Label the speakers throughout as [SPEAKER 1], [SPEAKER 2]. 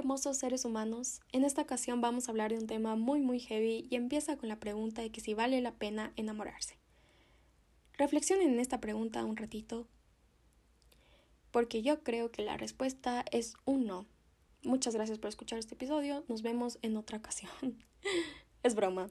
[SPEAKER 1] hermosos seres humanos, en esta ocasión vamos a hablar de un tema muy muy heavy y empieza con la pregunta de que si vale la pena enamorarse. Reflexionen en esta pregunta un ratito, porque yo creo que la respuesta es un no. Muchas gracias por escuchar este episodio, nos vemos en otra ocasión. es broma,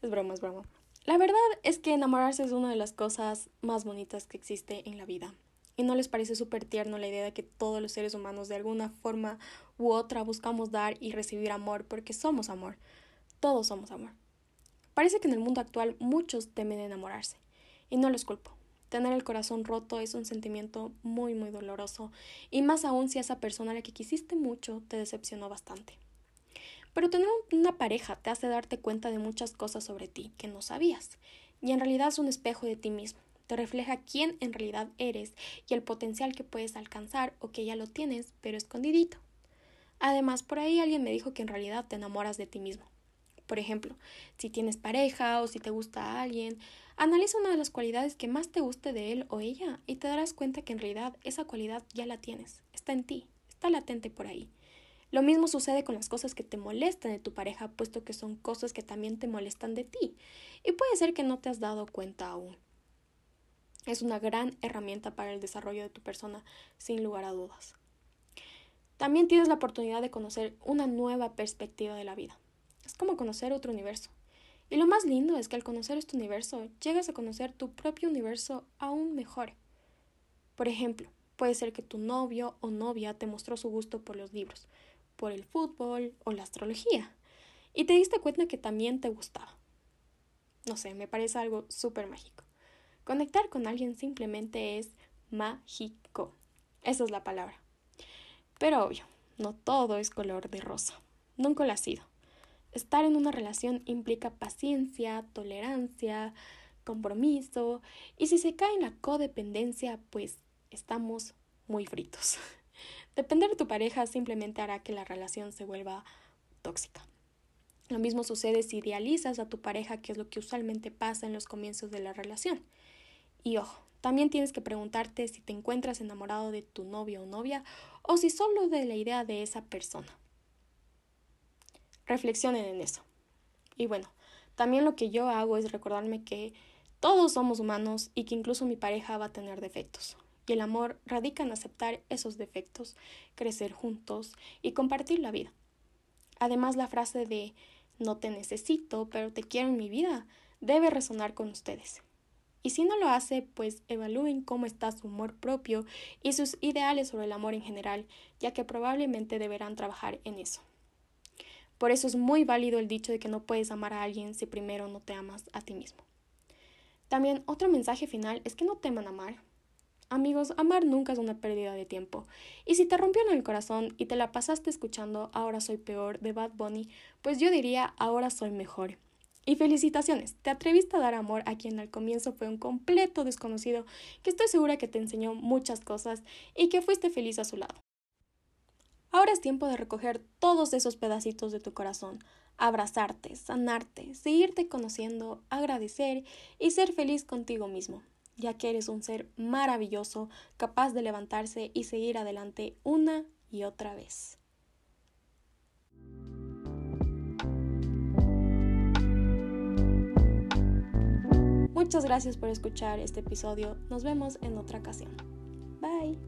[SPEAKER 1] es broma, es broma. La verdad es que enamorarse es una de las cosas más bonitas que existe en la vida. ¿Y no les parece súper tierno la idea de que todos los seres humanos de alguna forma u otra buscamos dar y recibir amor porque somos amor? Todos somos amor. Parece que en el mundo actual muchos temen enamorarse. Y no los culpo. Tener el corazón roto es un sentimiento muy muy doloroso, y más aún si esa persona a la que quisiste mucho te decepcionó bastante. Pero tener una pareja te hace darte cuenta de muchas cosas sobre ti que no sabías, y en realidad es un espejo de ti mismo te refleja quién en realidad eres y el potencial que puedes alcanzar o que ya lo tienes, pero escondidito. Además, por ahí alguien me dijo que en realidad te enamoras de ti mismo. Por ejemplo, si tienes pareja o si te gusta a alguien, analiza una de las cualidades que más te guste de él o ella y te darás cuenta que en realidad esa cualidad ya la tienes, está en ti, está latente por ahí. Lo mismo sucede con las cosas que te molestan de tu pareja, puesto que son cosas que también te molestan de ti. Y puede ser que no te has dado cuenta aún. Es una gran herramienta para el desarrollo de tu persona, sin lugar a dudas. También tienes la oportunidad de conocer una nueva perspectiva de la vida. Es como conocer otro universo. Y lo más lindo es que al conocer este universo, llegas a conocer tu propio universo aún mejor. Por ejemplo, puede ser que tu novio o novia te mostró su gusto por los libros, por el fútbol o la astrología, y te diste cuenta que también te gustaba. No sé, me parece algo súper mágico. Conectar con alguien simplemente es mágico. Esa es la palabra. Pero obvio, no todo es color de rosa. Nunca lo ha sido. Estar en una relación implica paciencia, tolerancia, compromiso, y si se cae en la codependencia, pues estamos muy fritos. Depender de tu pareja simplemente hará que la relación se vuelva tóxica. Lo mismo sucede si idealizas a tu pareja, que es lo que usualmente pasa en los comienzos de la relación. Y ojo, también tienes que preguntarte si te encuentras enamorado de tu novio o novia o si solo de la idea de esa persona. Reflexionen en eso. Y bueno, también lo que yo hago es recordarme que todos somos humanos y que incluso mi pareja va a tener defectos. Y el amor radica en aceptar esos defectos, crecer juntos y compartir la vida. Además, la frase de no te necesito, pero te quiero en mi vida debe resonar con ustedes. Y si no lo hace, pues evalúen cómo está su amor propio y sus ideales sobre el amor en general, ya que probablemente deberán trabajar en eso. Por eso es muy válido el dicho de que no puedes amar a alguien si primero no te amas a ti mismo. También otro mensaje final es que no teman amar. Amigos, amar nunca es una pérdida de tiempo. Y si te rompieron el corazón y te la pasaste escuchando Ahora soy peor de Bad Bunny, pues yo diría Ahora soy mejor. Y felicitaciones, te atreviste a dar amor a quien al comienzo fue un completo desconocido, que estoy segura que te enseñó muchas cosas y que fuiste feliz a su lado. Ahora es tiempo de recoger todos esos pedacitos de tu corazón, abrazarte, sanarte, seguirte conociendo, agradecer y ser feliz contigo mismo, ya que eres un ser maravilloso, capaz de levantarse y seguir adelante una y otra vez. Muchas gracias por escuchar este episodio. Nos vemos en otra ocasión. Bye.